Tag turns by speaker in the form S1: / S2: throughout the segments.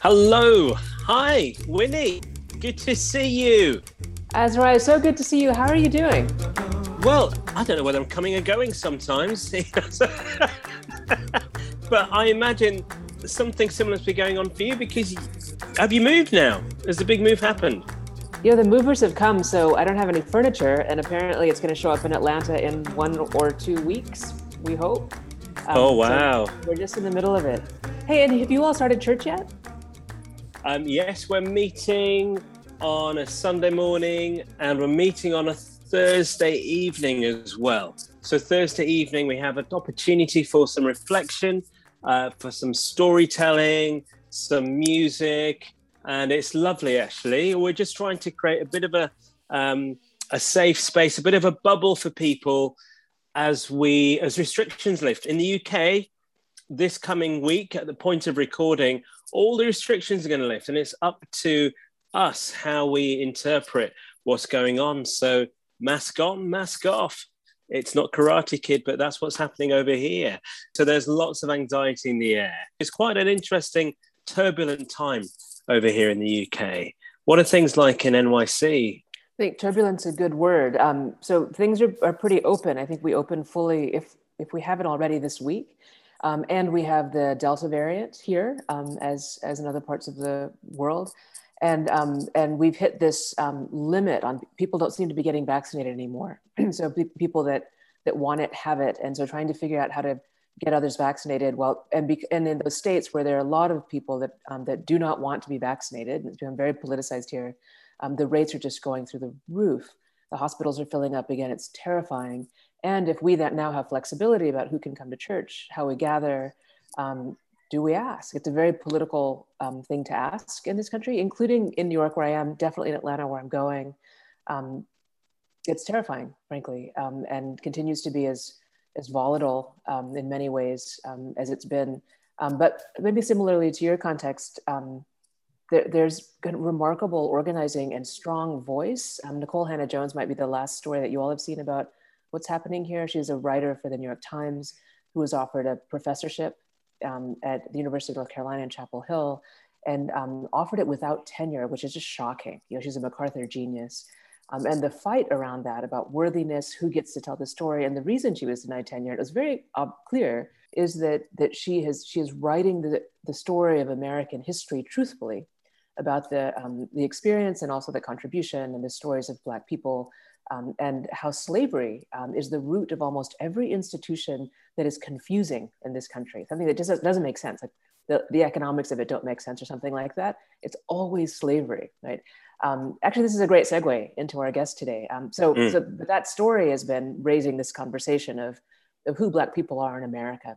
S1: Hello. Hi, Winnie. Good to see you.
S2: Azrai, so good to see you. How are you doing?
S1: Well, I don't know whether I'm coming or going sometimes. but I imagine something similar to be going on for you because have you moved now? Has the big move happened?
S2: You know, the movers have come, so I don't have any furniture, and apparently it's going to show up in Atlanta in one or two weeks, we hope.
S1: Um, oh, wow. So
S2: we're just in the middle of it. Hey, and have you all started church yet?
S1: Um, yes, we're meeting on a Sunday morning and we're meeting on a Thursday evening as well. So, Thursday evening, we have an opportunity for some reflection, uh, for some storytelling, some music, and it's lovely actually. We're just trying to create a bit of a, um, a safe space, a bit of a bubble for people as we as restrictions lift. In the UK this coming week at the point of recording all the restrictions are going to lift and it's up to us how we interpret what's going on. So mask on mask off. It's not karate kid but that's what's happening over here. So there's lots of anxiety in the air. It's quite an interesting turbulent time over here in the uk what are things like in nyc
S2: I think turbulence is a good word. Um, so things are, are pretty open. I think we open fully if if we haven't already this week. Um, and we have the Delta variant here, um, as as in other parts of the world, and um, and we've hit this um, limit on people don't seem to be getting vaccinated anymore. so people that that want it have it, and so trying to figure out how to get others vaccinated. Well, and be, and in those states where there are a lot of people that um, that do not want to be vaccinated, it's become very politicized here. Um, the rates are just going through the roof. The hospitals are filling up again. It's terrifying and if we that now have flexibility about who can come to church, how we gather, um, do we ask? It's a very political um, thing to ask in this country, including in New York, where I am, definitely in Atlanta, where I'm going. Um, it's terrifying, frankly, um, and continues to be as as volatile um, in many ways um, as it's been. but maybe similarly to your context, there, there's remarkable organizing and strong voice. Nicole Hannah-Jones might be the last story that you all have seen about what's happening here. She's a writer for the New York Times who was offered a professorship um, at the University of North Carolina in Chapel Hill and um, offered it without tenure, which is just shocking. You know, she's a MacArthur genius. Um, and the fight around that about worthiness, who gets to tell the story, and the reason she was denied tenure, it was very uh, clear, is that that she has she is writing the, the story of American history truthfully about the um, the experience and also the contribution and the stories of Black people um, and how slavery um, is the root of almost every institution that is confusing in this country, something that just doesn't make sense. Like the, the economics of it don't make sense or something like that. It's always slavery, right? Um, actually, this is a great segue into our guest today. Um, so, mm. so that story has been raising this conversation of, of who Black people are in America.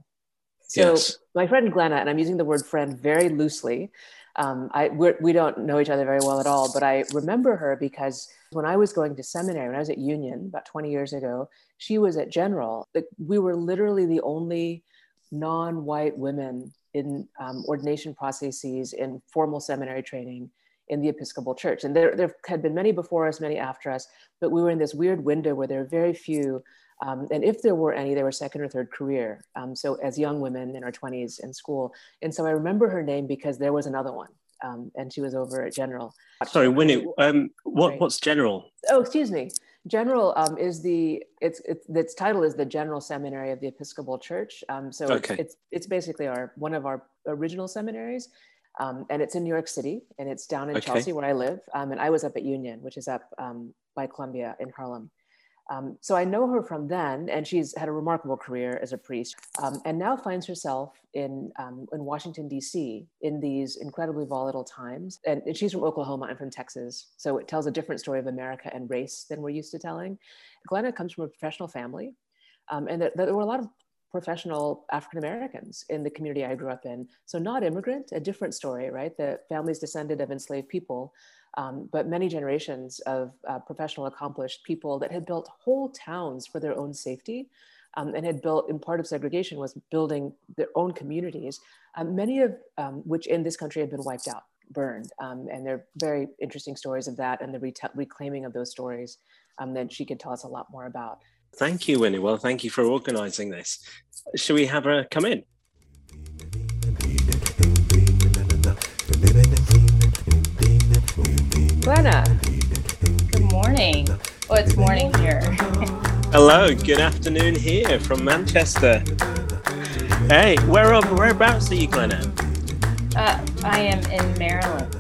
S2: So yes. my friend Glenna, and I'm using the word friend very loosely, um, I, we're, we do not know each other very well at all, but I remember her because when I was going to seminary, when I was at Union about 20 years ago, she was at General. We were literally the only non white women in um, ordination processes in formal seminary training in the Episcopal Church. And there, there had been many before us, many after us, but we were in this weird window where there were very few. Um, and if there were any, they were second or third career. Um, so as young women in our 20s in school. And so I remember her name because there was another one um, and she was over at General.
S1: Sorry, Winnie. Um, what what's General?
S2: Oh, excuse me. General um, is the its, its its title is the General Seminary of the Episcopal Church. Um, so okay. it's, it's, it's basically our one of our original seminaries, um, and it's in New York City, and it's down in okay. Chelsea where I live. Um, and I was up at Union, which is up um, by Columbia in Harlem. Um, so I know her from then, and she's had a remarkable career as a priest, um, and now finds herself in um, in Washington D.C. in these incredibly volatile times. And, and, she's from Oklahoma. I'm from Texas, so it tells a different story of America and race than we're used to telling. Glenna comes from a professional family, um, and there were a lot of professional African Americans in the community I grew up in. So not immigrant, a different story, right? The families descended of enslaved people um, but many generations of uh, professional accomplished people that had built whole towns for their own safety um, and had built, in part of segregation, was building their own communities, um, many of um, which in this country had been wiped out. burned. Um, and they're very interesting stories of that and the reclaiming of those stories um, that she could tell us a lot more about.
S1: Thank you, Winnie. Well, thank you for organizing this. Should we have her come in?
S2: Glenna.
S3: Good morning. Oh, it's morning here.
S1: Hello, good afternoon here from Manchester. Hey, where whereabouts are you, Glenna?
S3: Uh, I am in Maryland.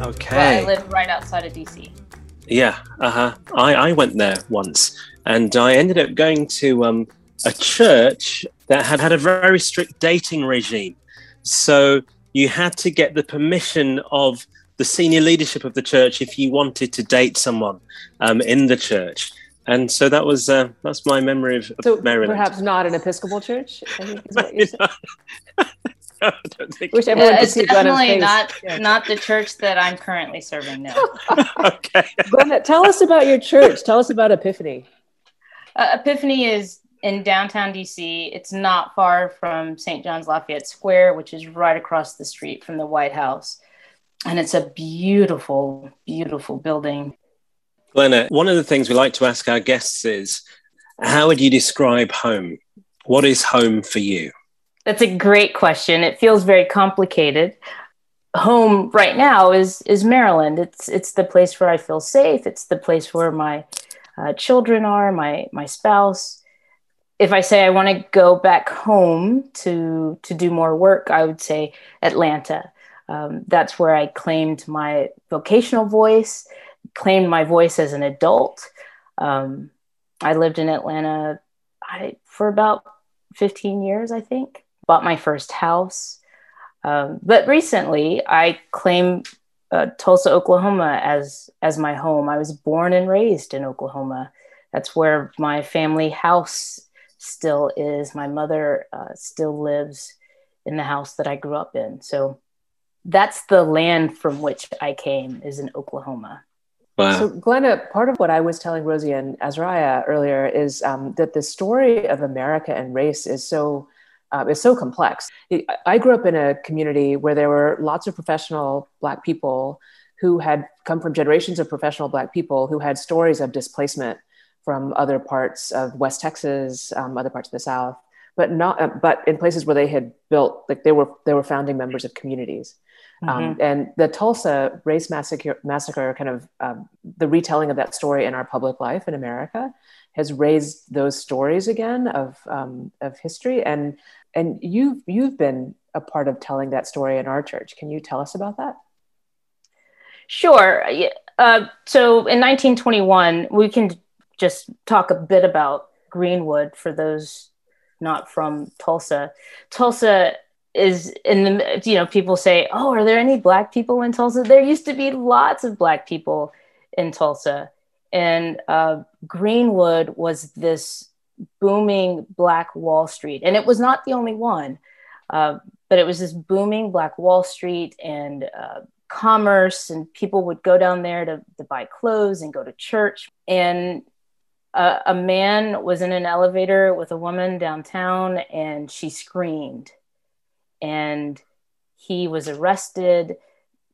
S1: Okay.
S3: I live right outside of DC.
S1: Yeah, uh huh. I, I went there once and I ended up going to um, a church that had had a very strict dating regime. So you had to get the permission of the senior leadership of the church if you wanted to date someone um, in the church. And so that was uh, that's my memory of,
S2: so
S1: Maryland.
S2: Perhaps not an Episcopal church. I think is what
S3: you're saying. Which everyone uh, it's definitely not yeah. not the church that I'm currently serving now.
S1: okay.
S2: Glenna, tell us about your church. Tell us about Epiphany.
S3: Uh, Epiphany is in downtown DC. It's not far from St. John's Lafayette Square, which is right across the street from the White House and it's a beautiful, beautiful building.
S1: Glenna, one of the things we like to ask our guests is how would you describe home? What is home for you?
S3: That's a great question. It feels very complicated. Home right now is is Maryland. It's it's the place where I feel safe. It's the place where my uh, children are, my my spouse. If I say I want to go back home to to do more work, I would say Atlanta um, that's where I claimed my vocational voice, claimed my voice as an adult. Um, I lived in Atlanta I, for about 15 years, I think. Bought my first house. Um, but recently, I claim uh, Tulsa, Oklahoma as as my home. I was born and raised in Oklahoma. That's where my family house still is. My mother uh, still lives in the house that I grew up in. So that's the land from which I came is in Oklahoma.
S1: Wow.
S2: So, Glenna, part of what I was telling Rosie and Azariah earlier is um, that the story of America and race is so uh, is so complex. I grew up in a community where there were lots of professional Black people who had come from generations of professional Black people who had stories of displacement from other parts of West Texas, um, other parts of the South, but not uh, but in places where they had built like they were they were founding members of communities. Um, mm-hmm. And the Tulsa race massacre, massacre kind of um, the retelling of that story in our public life in America has raised those stories again of, um, of history. And, and you've, you've been a part of telling that story in our church. Can you tell us about that?
S3: Sure. Uh, so in 1921, we can just talk a bit about Greenwood for those not from Tulsa. Tulsa is in the you know people say oh are there any black people in tulsa? There used to be lots of black people in tulsa. And uh, greenwood was this booming black wall street. And it was not the only one uh, but it was this booming black wall street and uh, commerce. And people would go down there to, to buy clothes and go to church. And uh, a man was in an elevator with a woman downtown and she screamed and he was arrested.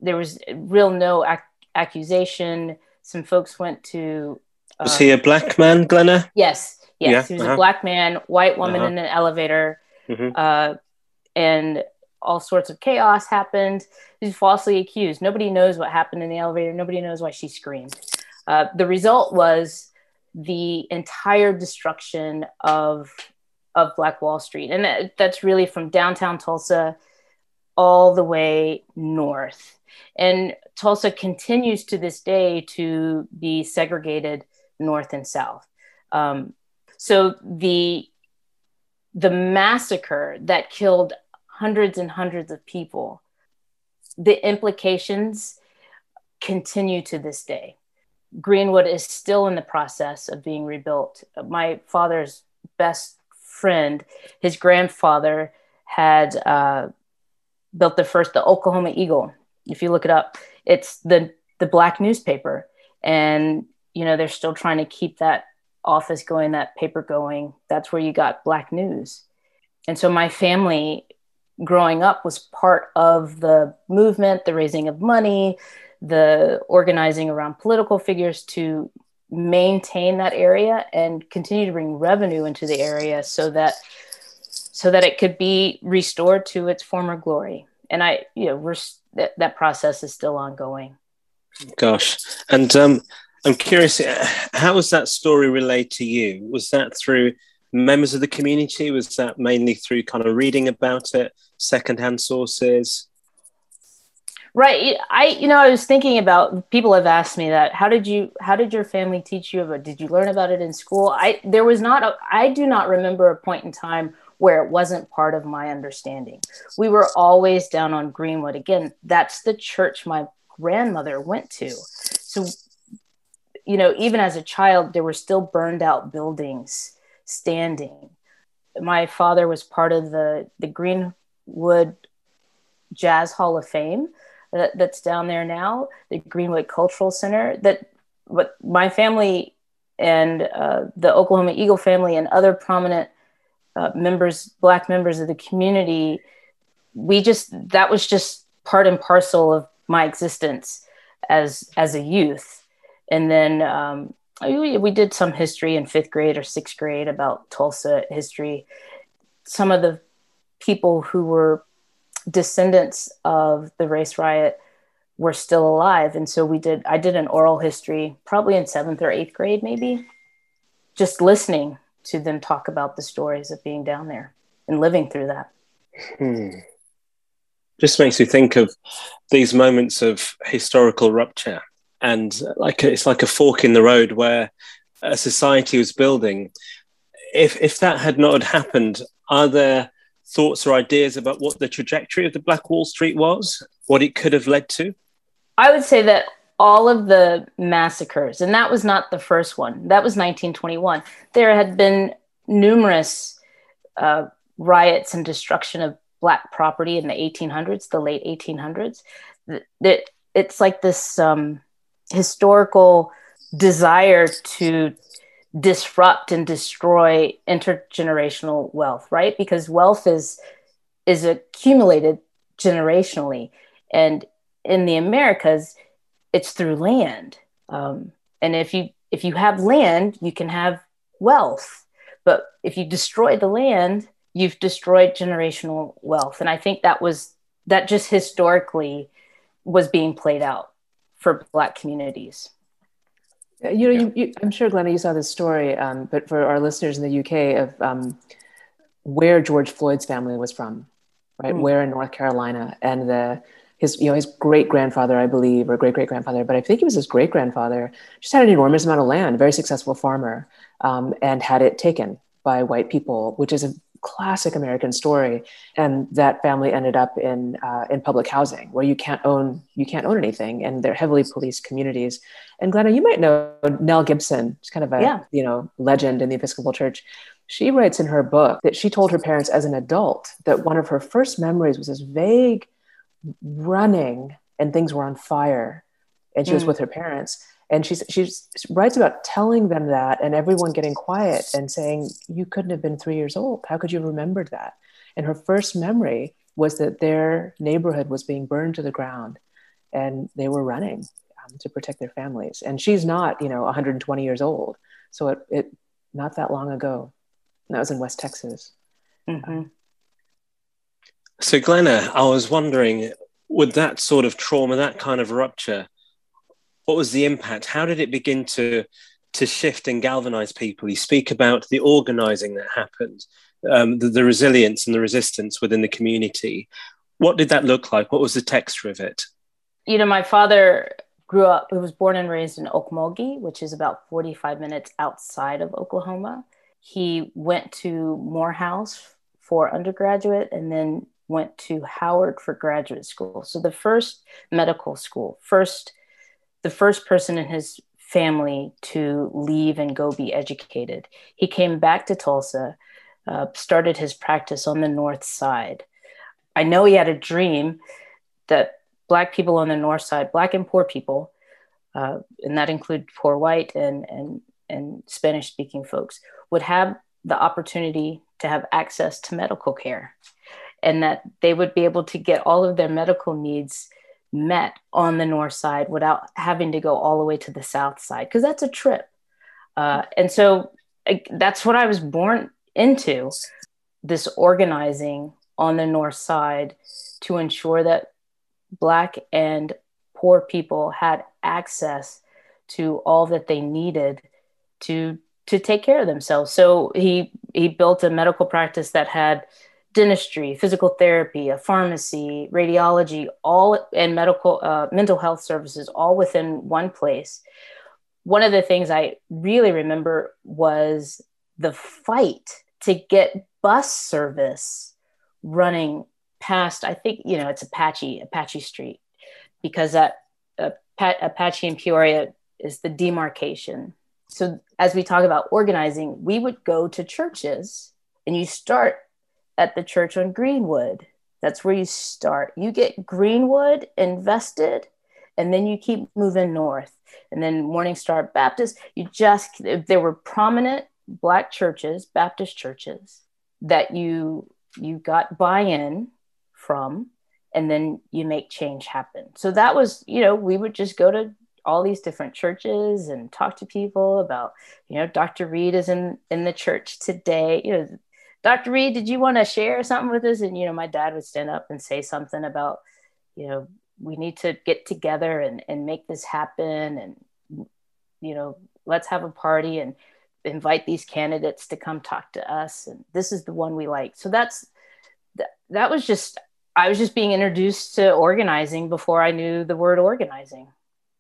S3: There was real no ac- accusation. Some folks went to.
S1: Uh, was he a black man, Glenna?
S3: Yes, yes. Yeah, he was uh-huh. a black man, white woman uh-huh. in an elevator, mm-hmm. uh, and all sorts of chaos happened. He's falsely accused. Nobody knows what happened in the elevator. Nobody knows why she screamed. Uh, the result was the entire destruction of of Black Wall Street. And that's really from downtown Tulsa all the way north. And Tulsa continues to this day to be segregated north and south. Um, so the the massacre that killed hundreds and hundreds of people, the implications continue to this day. Greenwood is still in the process of being rebuilt. My father's best friend, his grandfather had uh, built the first, the Oklahoma Eagle. If you look it up, it's the the black newspaper, and you know they're still trying to keep that office going, that paper going. That's where you got black news, and so my family growing up was part of the movement, the raising of money, the organizing around political figures to maintain that area and continue to bring revenue into the area so that so that it could be restored to its former glory. And i you know we're that, that process is still ongoing.
S1: Gosh. And um i'm curious how was that story relayed to you? Was that through members of the community? Was that mainly through kind of reading about it secondhand sources
S3: Right. I, you know, I was thinking about people have asked me that. How did you, how did your family teach you about, did you learn about it in school? I, there was not, a, I do not remember a point in time where it wasn't part of my understanding. We were always down on Greenwood. Again, that's the church my grandmother went to. So, you know, even as a child, there were still burned out buildings standing. My father was part of the, the Greenwood Jazz Hall of Fame that, that's down there now, the Greenwood Cultural Center. That what my family and uh, the Oklahoma Eagle family and other prominent uh, members, black members of the community, we just that was just part and parcel of my existence as as a youth. And then um, we, we did some history in fifth grade or sixth grade about Tulsa history. Some of the people who were descendants of the race riot were still alive. And so we did i did an oral history probably in seventh or eighth grade maybe just listening to them talk about the stories of being down there and living through that. Hmm.
S1: just makes you think of these moments of historical rupture and like it's like a fork in the road where a society was building. If if that had not happened are there thoughts or ideas about what the trajectory of the Black Wall Street was, what it could have led to?
S3: I would say that all of the massacres, and that was not the first one, that was 1921. There had been numerous uh, riots and destruction of Black property in the 1800s, the late 1800s. That it's like this um, historical desire to disrupt and destroy intergenerational wealth right? Because wealth is is accumulated generationally. And in the americas it's through land. Um, and if you if you have land you can have wealth. But if you destroy the land you've destroyed generational wealth. And i think that was that just historically was being played out for black communities
S2: you know, yeah. you, you, I'm sure, Glenna, you saw this story, um, but for our listeners in the UK, of um, where George Floyd's family was from, right? Mm. Where in North Carolina, and the his you know his great grandfather, I believe, or great great grandfather, but I think it was his great grandfather, just had an enormous amount of land, very successful farmer, um, and had it taken by white people, which is a classic American story. And that family ended up in uh, in public housing where you can't own you can't own anything, and they're heavily policed communities. And Glenna, you might know Nell Gibson, she's kind of a yeah. you know legend in the Episcopal Church. She writes in her book that she told her parents as an adult that one of her first memories was this vague running and things were on fire, and she mm. was with her parents and she's she writes about telling them that and everyone getting quiet and saying you couldn't have been three years old. How could you have remembered that? And her first memory was that their neighborhood was being burned to the ground and they were running um, to protect their families. And she's not you know 120 years old. So it, it not that long ago. And that was in west texas. Mm-hmm.
S1: so glenna i was wondering would that sort of trauma that kind of rupture what was the impact? How did it begin to to shift and galvanize people? You speak about the organizing that happened, um, the, the resilience and the resistance within the community. What did that look like? What was the texture of it?
S3: You know, my father grew up, he was born and raised in Okmulgee, which is about 45 minutes outside of Oklahoma. He went to Morehouse for undergraduate and then went to Howard for graduate school. So the first medical school, first the first person in his family to leave and go be educated. He came back to Tulsa, uh, started his practice on the north side. I know he had a dream that Black people on the north side, Black and poor people, uh, and that include poor white and, and, and Spanish speaking folks, would have the opportunity to have access to medical care. and that they would be able to get all of their medical needs met on the north side without having to go all the way to the south side because that's a trip. Uh, and so I, that's what i was born into this organizing on the north side to ensure that black and poor people had access to all that they needed to to take care of themselves. So he he built a medical practice that had dentistry, physical therapy, a pharmacy, radiology, all and medical uh, mental health services all within one place. One of the things I really remember was the fight to get bus service running past. I think you know it's Apache Apache Street because that uh, Apache and Peoria is the demarcation. So as we talk about organizing, we would go to churches and you start at the church on Greenwood. That's where you start. You get Greenwood invested, and then you keep moving north. And then Morning Star Baptist, you just, there were prominent Black churches, Baptist churches, that you you got buy-in from and then you make change happen so that was you know we would just go to all these different churches and talk to people about you know dr reed is in in the church today you know Dr. Reed, did you want to share something with us? And, you know, my dad would stand up and say something about, you know, we need to get together and, and make this happen. And, you know, let's have a party and invite these candidates to come talk to us. And this is the one we like. So that's, that, that was just, I was just being introduced to organizing before I knew the word organizing.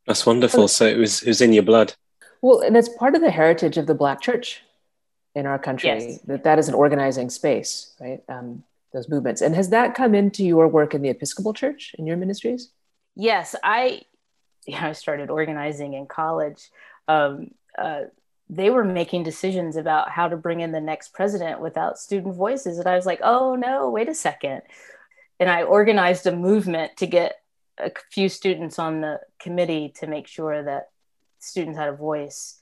S1: That's wonderful. So it was, it was in your blood.
S2: Well, and that's part of the heritage of the Black church in our country yes. that that is an organizing space right? Um, those movements. And has that come into your work in the episcopal church in your ministries?
S3: Yes i yeah, i started organizing in college. Um, uh, they were making decisions about how to bring in the next president without student voices. And i was like oh no wait a second. And i organized a movement to get a few students on the committee to make sure that students had a voice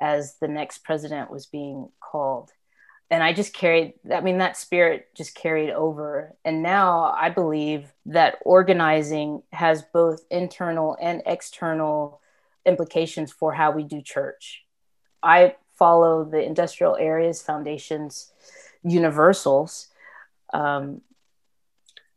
S3: as the next president was being called. And I just carried, I mean, that spirit just carried over. And now I believe that organizing has both internal and external implications for how we do church. I follow the Industrial Areas Foundation's universals. Um,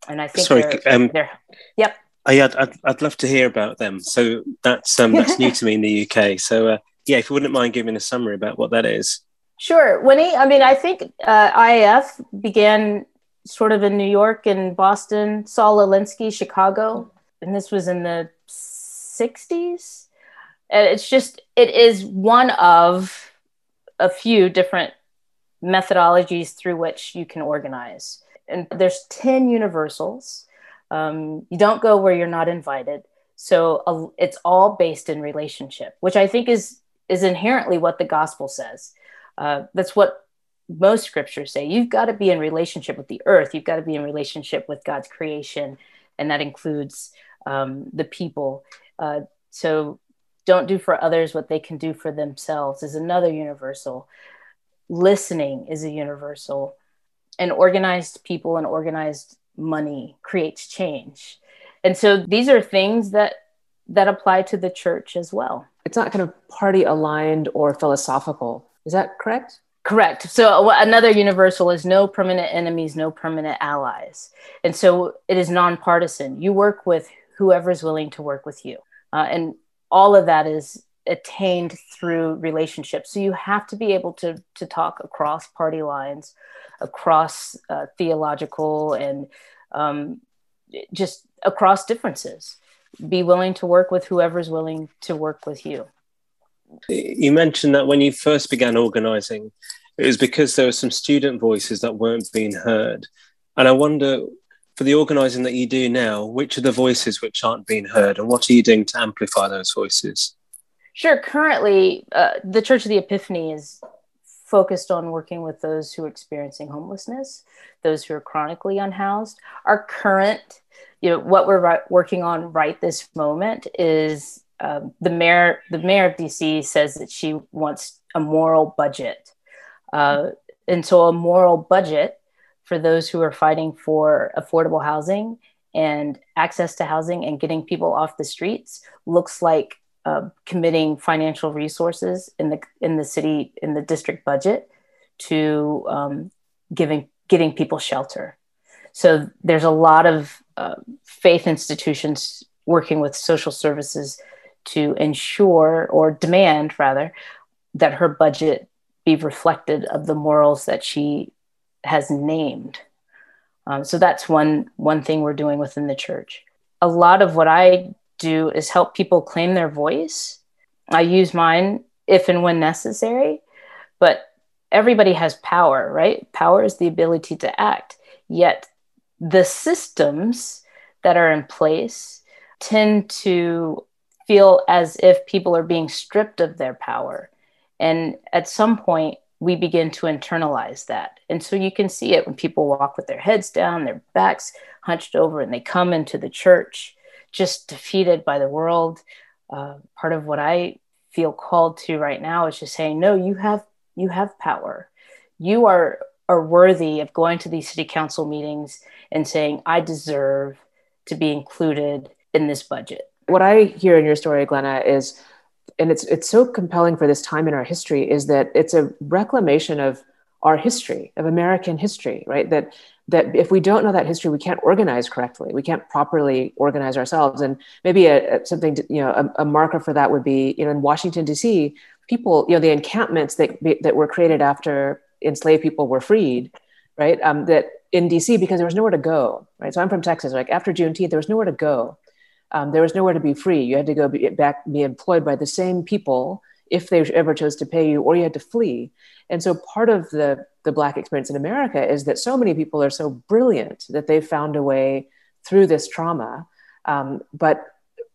S3: and I think Sorry, they're, um, they're, yep.
S1: I, I'd, I'd, love to hear about them. So that's um, that's new to me in the UK. So uh, yeah, if you wouldn't mind giving a summary about what that is.
S3: Sure. Winnie, I mean, I think uh, IAF began sort of in New York and Boston, Saul Alinsky, Chicago, and this was in the 60s. And it's just, it is one of a few different methodologies through which you can organize. And there's 10 universals. Um, you don't go where you're not invited. So uh, it's all based in relationship, which I think is is inherently what the gospel says. Uh, that's what most scriptures say. You've got to be in relationship with the earth. You've got to be in relationship with God's creation, and that includes um, the people. Uh, so, don't do for others what they can do for themselves is another universal. Listening is a universal, and organized people and organized money creates change. And so, these are things that that apply to the church as well
S2: it's not kind of party aligned or philosophical. Is that correct?
S3: Correct. So another universal is no permanent enemies, no permanent allies. And so it is nonpartisan. You work with whoever's willing to work with you. Uh, and all of that is attained through relationships. So you have to be able to, to talk across party lines, across uh, theological and um, just across differences be willing to work with whoever's willing to work with you.
S1: You mentioned that when you first began organizing, it was because there were some student voices that weren't being heard. And I wonder, for the organizing that you do now, which are the voices which aren't being heard, and what are you doing to amplify those voices?
S3: Sure. Currently, uh, the Church of the Epiphany is focused on working with those who are experiencing homelessness, those who are chronically unhoused. Our current you know what we're working on right this moment is um, the mayor the mayor of dc says that she wants a moral budget uh, and so a moral budget for those who are fighting for affordable housing and access to housing and getting people off the streets looks like uh, committing financial resources in the in the city in the district budget to um, giving getting people shelter. So there's a lot of uh, faith institutions working with social services to ensure or demand rather that her budget be reflected of the morals that she has named. Um, so that's one one thing we're doing within the church. A lot of what I do is help people claim their voice. I use mine if and when necessary, but everybody has power, right? Power is the ability to act. Yet the systems that are in place tend to feel as if people are being stripped of their power. And at some point, we begin to internalize that. And so you can see it when people walk with their heads down, their backs hunched over, and they come into the church just defeated by the world. Uh, part of what I feel called to right now is just saying, no, you have you have power. You are are worthy of going to these city council meetings and saying, I deserve to be included in this budget.
S2: What I hear in your story, Glenna, is and it's it's so compelling for this time in our history is that it's a reclamation of our history of American history, right? That that if we don't know that history, we can't organize correctly. We can't properly organize ourselves. And maybe a, a something to, you know a, a, marker for that would be you know in Washington D.C. people you know the encampments that that were created after enslaved people were freed, right? Um, that in D.C. because there was nowhere to go, right? So I'm from Texas. Like after Juneteenth, there was nowhere to go. Um, there was nowhere to be free. You had to go be, back be employed by the same people if they ever chose to pay you, or you had to flee. And so part of the the black experience in America is that so many people are so brilliant that they've found a way through this trauma. Um, but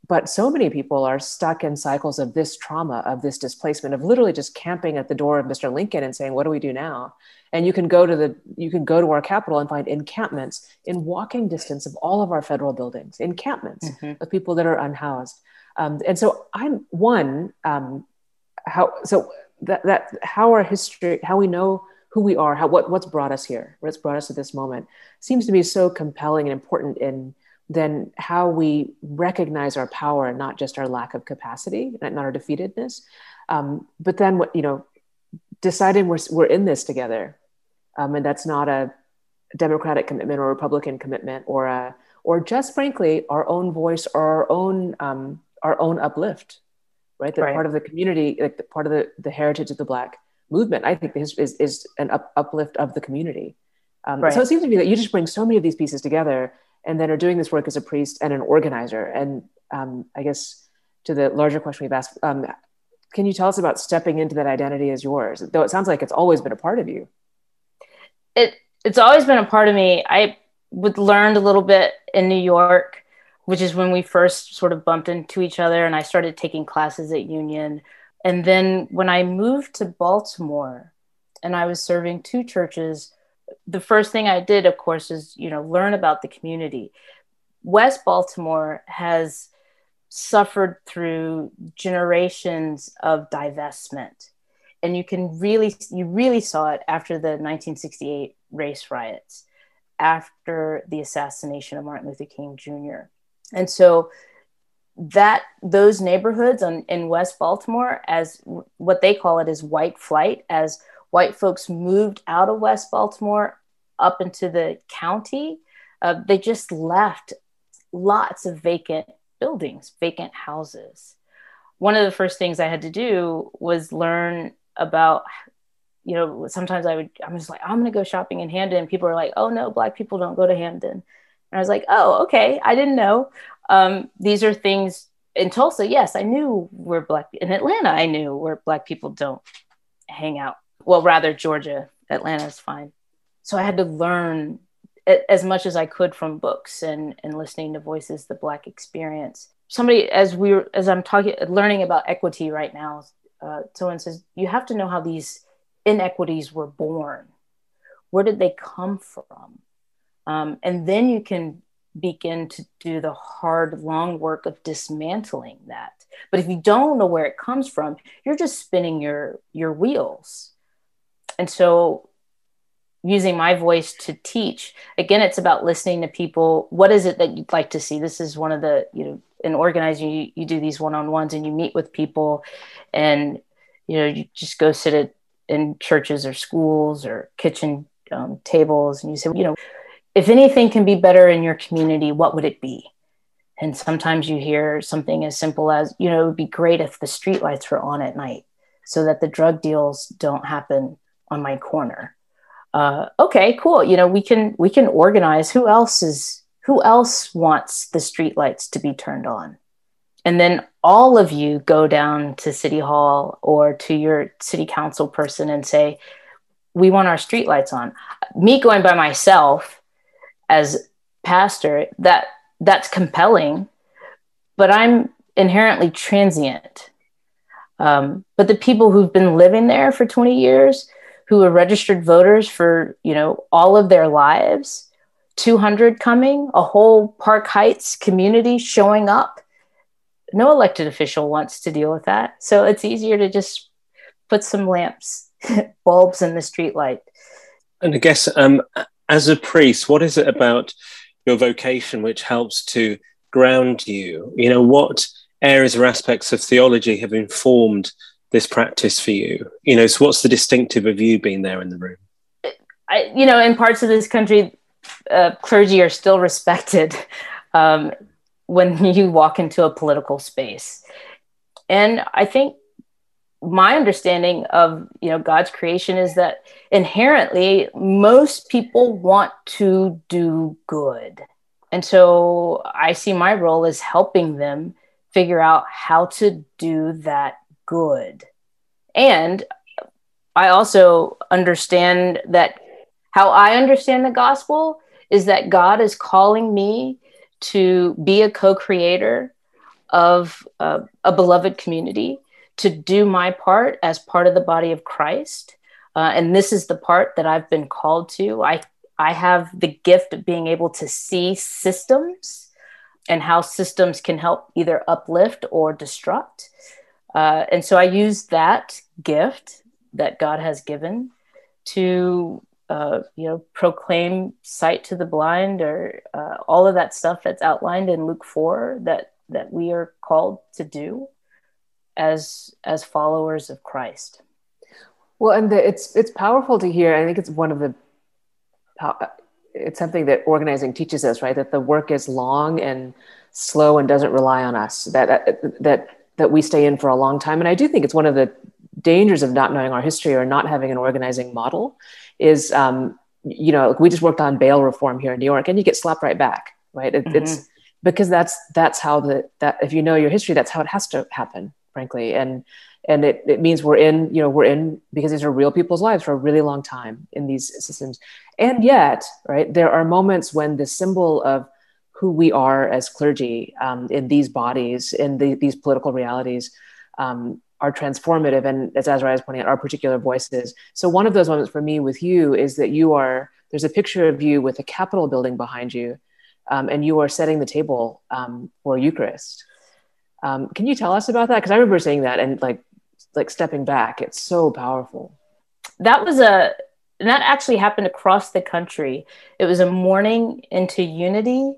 S2: but so many people are stuck in cycles of this trauma, of this displacement, of literally just camping at the door of Mr. Lincoln and saying, "What do we do now?" And you can go to the you can go to our capital and find encampments in walking distance of all of our federal buildings, encampments mm-hmm. of people that are unhoused. Um, and so I'm one. Um, how so that that how our history, how we know who we are, how what what's brought us here, what's brought us to this moment, seems to be so compelling and important in then how we recognize our power and not just our lack of capacity, not our defeatedness, um, but then what you know, deciding we're we're in this together, um, and that's not a Democratic commitment or Republican commitment or a or just frankly our own voice or our own um, our own uplift, right? That right. part of the community, like the part of the, the heritage of the Black movement, I think is, is, is an up, uplift of the community. Um, right. So it seems to me that you just bring so many of these pieces together and then are doing this work as a priest and an organizer. And um, I guess to the larger question we've asked, um, can you tell us about stepping into that identity as yours? Though it sounds like it's always been a part of you.
S3: It it's always been a part of me. I would learned a little bit in New York, which is when we first sort of bumped into each other, and I started taking classes at Union and then when I moved to Baltimore and I was serving two churches, the first thing I did, of course, is, you know, learn about the community. West Baltimore has suffered through generations of divestment. And you can really, you really saw it after the 1968 race riots, after the assassination of Martin Luther King Jr. And so that those neighborhoods on, in West Baltimore, as what they call it, is white flight, as white folks moved out of West Baltimore up into the county, uh, they just left lots of vacant buildings, vacant houses. One of the first things I had to do was learn about, you know, sometimes I would, I'm just like, I'm going to go shopping in Hampden. People are like, oh no, Black people don't go to Hampden. And I was like, oh, okay, I didn't know um, these are things in Tulsa. Yes, I knew where black in Atlanta. I knew where black people don't hang out. Well, rather Georgia. Atlanta is fine. So I had to learn as much as I could from books and and listening to voices, the black experience. Somebody, as we were, as I'm talking, learning about equity right now, uh, someone says you have to know how these inequities were born. Where did they come from? Um, and then you can begin to do the hard, long work of dismantling that. But if you don't know where it comes from, you're just spinning your your wheels. And so using my voice to teach again it's about listening to people. What is it that you'd like to see? This is one of the you know in organizing you, you do these one-on-ones and you meet with people and you know you just go sit at in churches or schools or kitchen um, tables and you say you know if anything can be better in your community what would it be? And sometimes you hear something as simple as you know it would be great if the streetlights were on at night so that the drug deals don't happen on my corner. Uh, okay cool. You know we can we can organize. Who else is who else wants the streetlights to be turned on? And then all of you go down to city hall or to your city council person and say we want our streetlights on. Me going by myself as pastor that that's compelling but i'm inherently transient. Um, but the people who've been living there for 20 years who are registered voters for you know all of their lives 200 coming a whole park heights community showing up. No elected official wants to deal with that. So it's easier to just put some lamps bulbs in the street light
S1: and i guess um, as a priest what is it about your vocation which helps to ground you? You know what areas or aspects of theology have informed this practice for you? You know, so what's the distinctive of you being there in the room?
S3: I, you know, in parts of this country, uh, clergy are still respected um, when you walk into a political space. And I think my understanding of you know God's creation is that inherently most people want to do good. And so I see my role as helping them figure out how to do that good. And I also understand that how I understand the gospel is that God is calling me to be a co creator of uh, a beloved community, to do my part as part of the body of Christ. Uh, and this is the part that I've been called to. I, I have the gift of being able to see systems and how systems can help either uplift or destruct. Uh, and so I use that gift that God has given to, uh, you know, proclaim sight to the blind or uh, all of that stuff that's outlined in Luke 4 that, that we are called to do as, as followers of Christ.
S2: Well, and the, it's, it's powerful to hear. I think it's one of the, it's something that organizing teaches us, right? That the work is long and slow and doesn't rely on us. That, that, that we stay in for a long time. And I do think it's one of the dangers of not knowing our history or not having an organizing model is, um, you know, we just worked on bail reform here in New York and you get slapped right back, right? It, mm-hmm. It's because that's, that's how the, that if you know your history, that's how it has to happen, frankly. And, and it, it means we're in, you know, we're in because these are real people's lives for a really long time in these systems. And yet, right, there are moments when the symbol of who we are as clergy um, in these bodies, in the, these political realities, um, are transformative. And as Azariah is pointing out, our particular voices. So one of those moments for me with you is that you are, there's a picture of you with a Capitol building behind you, um, and you are setting the table um, for Eucharist. Um, can you tell us about that? Because I remember saying that and like, like stepping back, it's so powerful.
S3: That was a, and that actually happened across the country. It was a morning into unity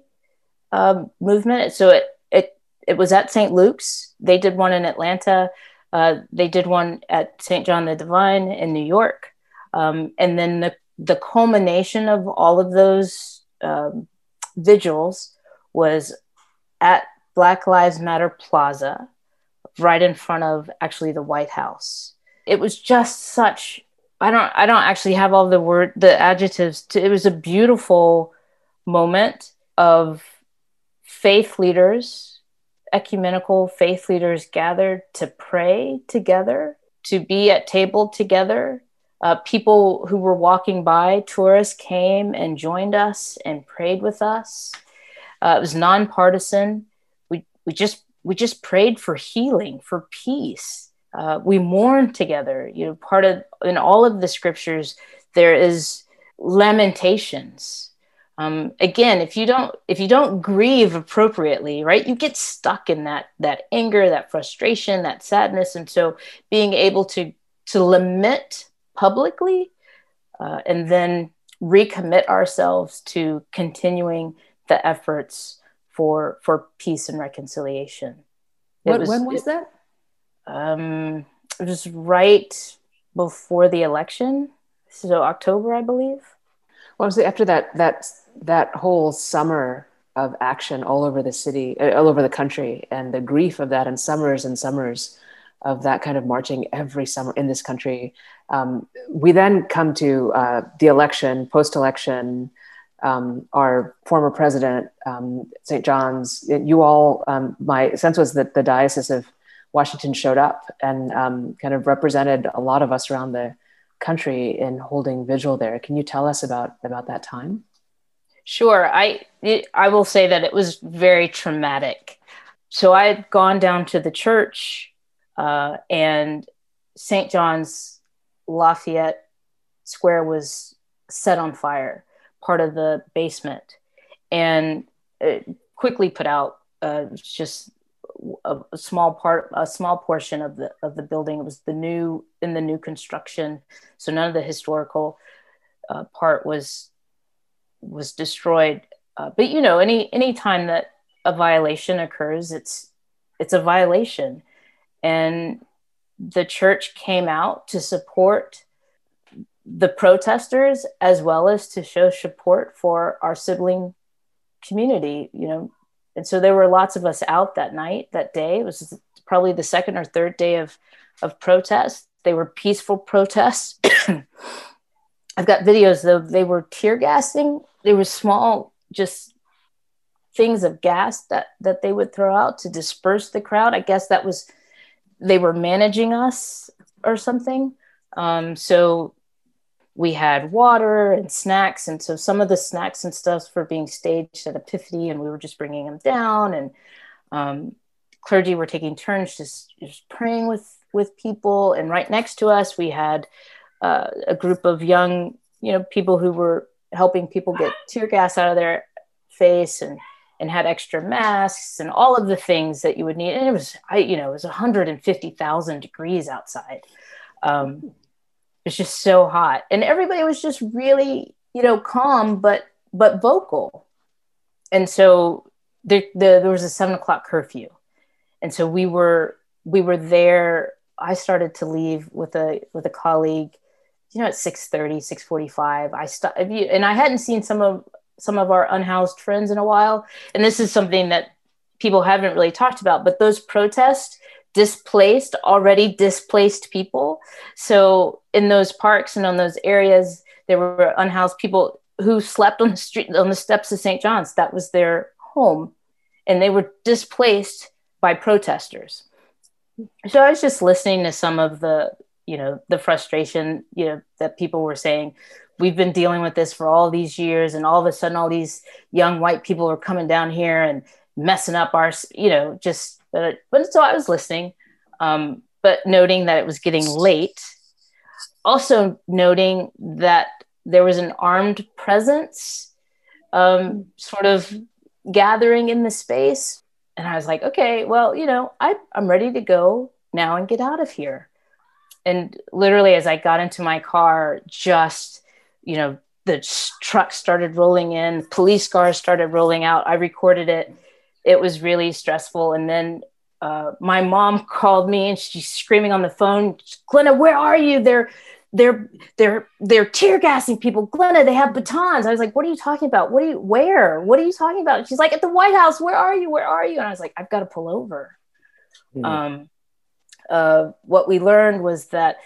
S3: uh, movement. So it it it was at St. Luke's. They did one in Atlanta. Uh, they did one at St. John the Divine in New York, um, and then the the culmination of all of those um, vigils was at Black Lives Matter Plaza, right in front of actually the White House. It was just such. I don't. I don't actually have all the word, the adjectives. To, it was a beautiful moment of faith leaders, ecumenical faith leaders gathered to pray together, to be at table together. Uh, people who were walking by, tourists came and joined us and prayed with us. Uh, it was nonpartisan. We, we just we just prayed for healing, for peace. Uh, we mourned together. You know, part of in all of the scriptures there is lamentations um, again if you don't if you don't grieve appropriately right you get stuck in that that anger that frustration that sadness and so being able to to lament publicly uh, and then recommit ourselves to continuing the efforts for for peace and reconciliation.
S2: What, was, when was it, that?
S3: Um, it was right before the election, so October, I believe.
S2: Well, was after that that that whole summer of action all over the city, uh, all over the country, and the grief of that, and summers and summers of that kind of marching every summer in this country. Um, we then come to uh, the election, post-election. Um, our former president, um, St. John's, you all, um, my sense was that the Diocese of Washington showed up and um, kind of represented a lot of us around the country in holding vigil there. Can you tell us about about that time?
S3: Sure. I it, I will say that it was very traumatic. So I had gone down to the church, uh, and St. John's Lafayette Square was set on fire, part of the basement, and quickly put out uh, just a, a, small part, a small portion of the of the building. It was the new in the new construction, so none of the historical uh, part was was destroyed. Uh, but you know, any any time that a violation occurs, it's it's a violation, and the church came out to support the protesters as well as to show support for our sibling community. You know, and so there were lots of us out that night, that day. It was probably the second or third day of, of protest. They were peaceful protests. I've got videos though, they were tear gassing. They were small, just things of gas that, that they would throw out to disperse the crowd. I guess that was, they were managing us or something. Um, so we had water and snacks and so some of the snacks and stuff were being staged at epiphany and we were just bringing them down and um, clergy were taking turns just, just praying with with people and right next to us we had uh, a group of young you know people who were helping people get tear gas out of their face and and had extra masks and all of the things that you would need. And it was i you know it was 150000 degrees outside. Um, was just so hot. And everybody was just really you know calm but but vocal. And so the, the, there was a seven o'clock curfew. And so we were we were there. I started to leave with a with a colleague you know at 6.30 6.45 i stopped and i hadn't seen some of some of our unhoused friends in a while. And this is something that people haven't really talked about but those protests displaced already displaced people. So in those parks and on those areas there were unhoused people who slept on the street on the steps of st john's. That was their home. And they were displaced by protesters. So i was just listening to some of the you know the frustration you know that people were saying we've been dealing with this for all these years and all of a sudden all these young white people are coming down here and messing up our you know just but, but so I was listening, um, but noting that it was getting late. Also noting that there was an armed presence um, sort of gathering in the space. And I was like, okay, well, you know, I, I'm ready to go now and get out of here. And literally, as I got into my car, just, you know, the truck started rolling in, police cars started rolling out. I recorded it it was really stressful. And then uh, my mom called me and she's screaming on the phone, Glenna, where are you? They're they're they're they're tear gassing people. Glenna, they have batons. I was like, what are you talking about? What are you where? What are you talking about? She's like, at the White House. Where are you? Where are you? And I was like, I've got to pull over. Mm-hmm. Um, what we learned was that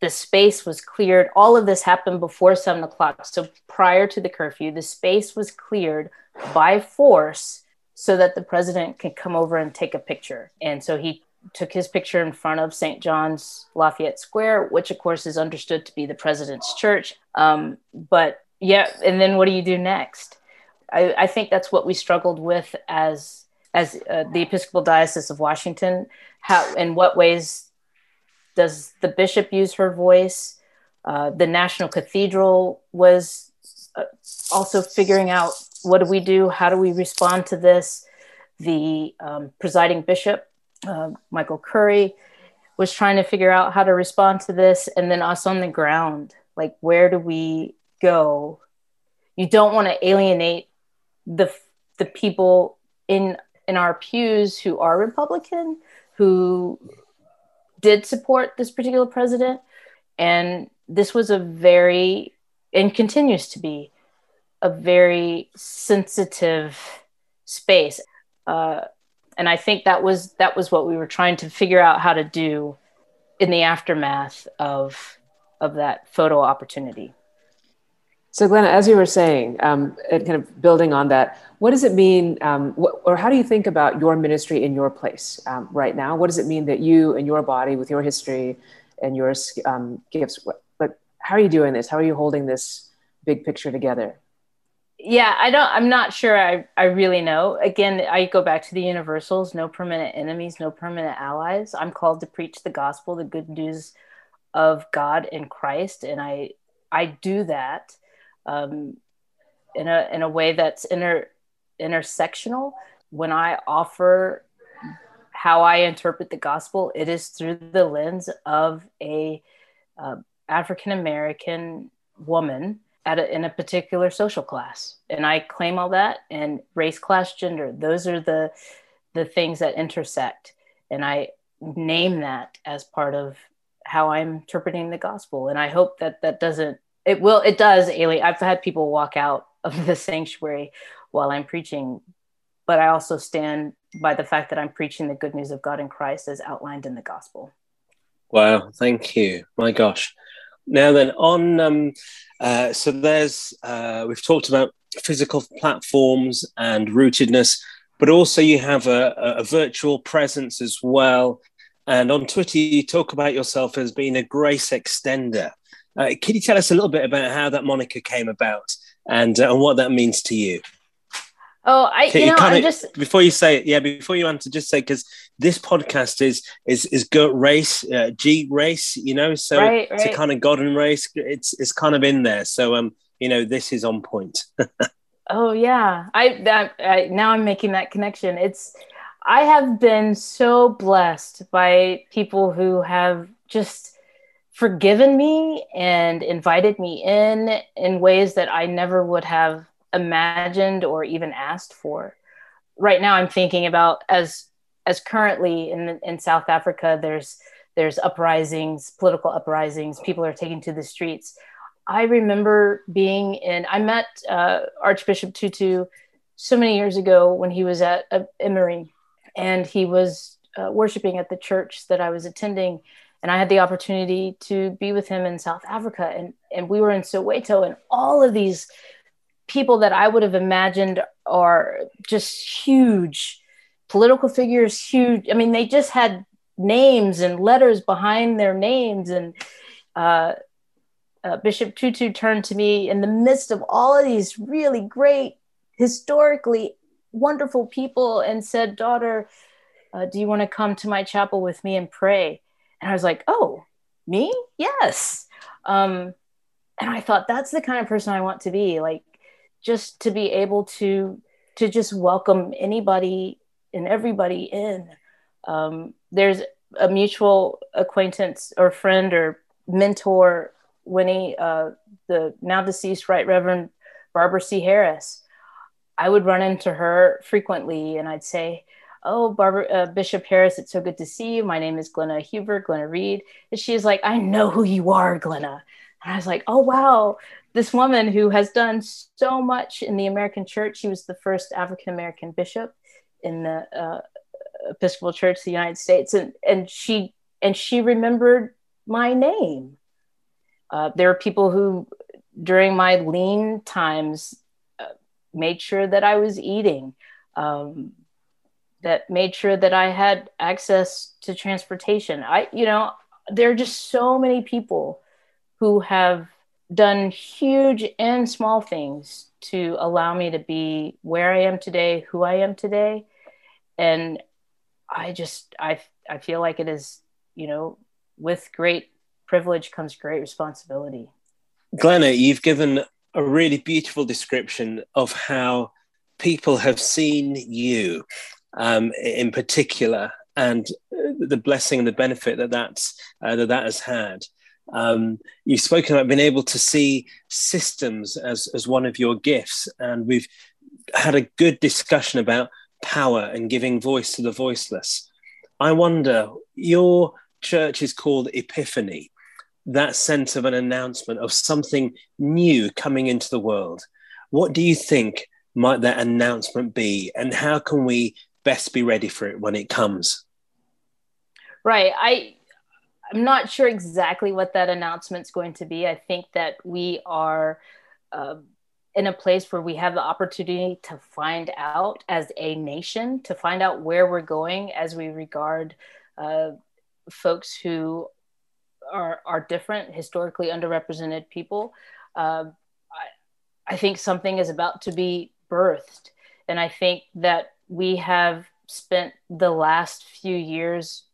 S3: the space was cleared. All of this happened before seven o'clock. So prior to the curfew, the space was cleared by force so that the president could come over and take a picture. And so he took his picture in front of St. John's Lafayette Square, which of course is understood to be the president's church. Um, but yeah, and then what do you do next? I, I think that's what we struggled with as as uh, the Episcopal Diocese of Washington. How in what ways does the bishop use her voice? Uh, the National Cathedral was uh, also figuring out what do we do? How do we respond to this? The um, presiding bishop, uh, Michael Curry, was trying to figure out how to respond to this. And then us on the ground, like, where do we go you don't want to alienate the the people in in our pews who are Republican who did support this particular president, and this was a very and continues to be a very sensitive space. Uh, and I think that was that was what we were trying to figure out how to do in the aftermath of of that photo opportunity.
S2: So, Glenna, as you were saying, um, and kind of building on that, what does it mean, um, wh- or how do you think about your ministry in your place um, right now? What does it mean that you and your body, with your history and your um, gifts, what, but how are you doing this? How are you holding this big picture together?
S3: Yeah, I don't. I'm not sure. I I really know. Again, I go back to the universals: no permanent enemies, no permanent allies. I'm called to preach the gospel, the good news of God in Christ, and I I do that um, in a in a way that's inter intersectional. When I offer how I interpret the gospel, it is through the lens of a uh, African American woman at a, in a particular social class, and I claim all that. And race, class, gender; those are the the things that intersect, and I name that as part of how I'm interpreting the gospel. And I hope that that doesn't it will it does alienate i've had people walk out of the sanctuary while i'm preaching but i also stand by the fact that i'm preaching the good news of god in christ as outlined in the gospel.
S1: Wow thank you. My gosh. Now then on um, uh, so there's uh, we've talked about physical platforms and rootedness but also you have a, a virtual presence as well. And on twitter you talk about yourself as being a grace extender uh, can you tell us a little bit about how that moniker came about and uh, and what that means to you?
S3: Oh, I you, you know, kinda, just
S1: before you say it, yeah, before you answer, just say because this podcast is is is goat race, uh, G race, you know, so right, right. it's a kind of God and race. It's it's kind of in there, so um, you know, this is on point.
S3: oh yeah, I that I, now I'm making that connection. It's I have been so blessed by people who have just forgiven me and invited me in in ways that I never would have imagined or even asked for. Right now, I'm thinking about as as currently in in South Africa, there's there's uprisings, political uprisings. People are taking to the streets. I remember being in. I met uh, Archbishop Tutu so many years ago when he was at uh, Emory, and he was uh, worshiping at the church that I was attending and I had the opportunity to be with him in South Africa, and and we were in Soweto, and all of these people that I would have imagined are just huge political figures, huge. I mean, they just had names and letters behind their names, and uh, uh, Bishop Tutu turned to me in the midst of all of these really great, historically wonderful people, and said, "Daughter." Uh, do you want to come to my chapel with me and pray? And I was like, oh, me? Yes. Um, and I thought that's the kind of person I want to be, like just to be able to to just welcome anybody and everybody in. Um, there's a mutual acquaintance or friend or mentor, Winnie, uh, the now deceased Right Reverend Barbara C. Harris. I would run into her frequently, and I'd say, oh, Barbara uh, Bishop Harris, it's so good to see you. My name is Glenna Huber, Glenna Reed. And she's like, I know who you are, Glenna. And I was like, oh, wow. This woman who has done so much in the American church. She was the first African American bishop in the uh, Episcopal Church of the United States. And, and she and she remembered my name. Uh, there are people who, during my lean times, uh, made sure that I was eating. Um, that made sure that I had access to transportation. I, you know, there are just so many people who have done huge and small things to allow me to be where I am today, who I am today. And I just, I, I feel like it is, you know, with great privilege comes great responsibility.
S1: Glenna, you've given a really beautiful description of how people have seen you um, in particular, and the blessing and the benefit that that's, uh, that that has had. Um, you've spoken about being able to see systems as, as one of your gifts, and we've had a good discussion about power and giving voice to the voiceless. I wonder, your church is called Epiphany, that sense of an announcement of something new coming into the world. What do you think might that announcement be, and how can we best be ready for it when it comes?
S3: Right. I I'm not sure exactly what that announcement's going to be. I think that we are uh, in a place where we have the opportunity to find out as a nation, to find out where we're going as we regard uh, folks who are, are different, historically underrepresented people. Uh, I, I think something is about to be birthed. And I think that we have spent the last few years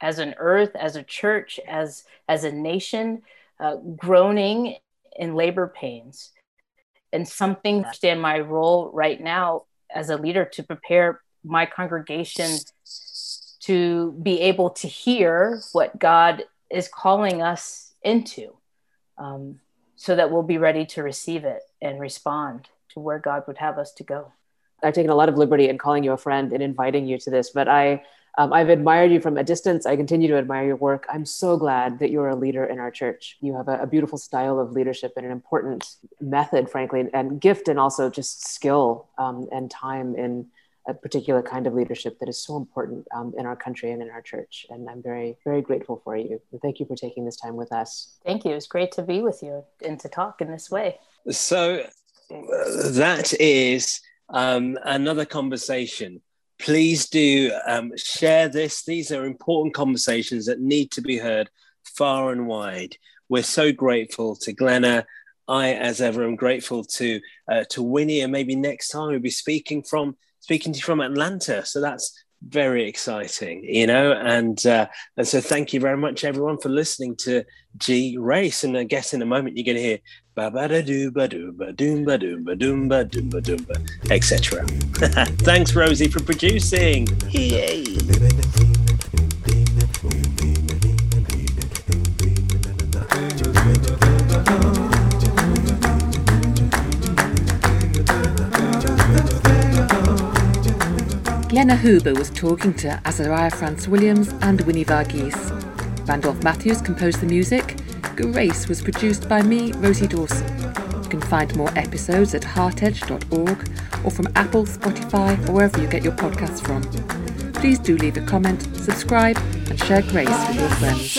S3: as an earth, as a church, as as a nation, uh, groaning in labor pains, and something understand my role right now as a leader to prepare my congregation to be able to hear what God is calling us into, um, so that we'll be ready to receive it and respond to where God would have us to go.
S2: I've taken a lot of liberty in calling you a friend and inviting you to this, but I um, I've admired you from a distance. I continue to admire your work. I'm so glad that you're a leader in our church. You have a, a beautiful style of leadership and an important method, frankly, and gift, and also just skill um, and time in a particular kind of leadership that is so important um, in our country and in our church. And I'm very, very grateful for you. And thank you for taking this time with us.
S3: Thank you. It's great to be with you and to talk in this way.
S1: So uh, that is um, another conversation please do um, share this. These are important conversations that need to be heard far and wide. We're so grateful to Glenna. I, as ever, am grateful to uh, to Winnie, and maybe next time we'll be speaking from speaking to you from Atlanta. So that's very exciting, you know. And uh, and so thank you very much, everyone, for listening to G Race. And I guess in a moment you're going to hear ba ba da doo ba doo ba doom ba doom ba doom ba doom ba doom ba etc. Thanks, Rosie, for producing. Yay.
S4: Glenna Huber was talking to Azariah France-Williams and Winnie Varghese. Randolph Matthews composed the music. Grace was produced by me, Rosie Dawson. You can find more episodes at heartedge.org or from Apple, Spotify, or wherever you get your podcasts from. Please do leave a comment, subscribe, and share Grace with your friends.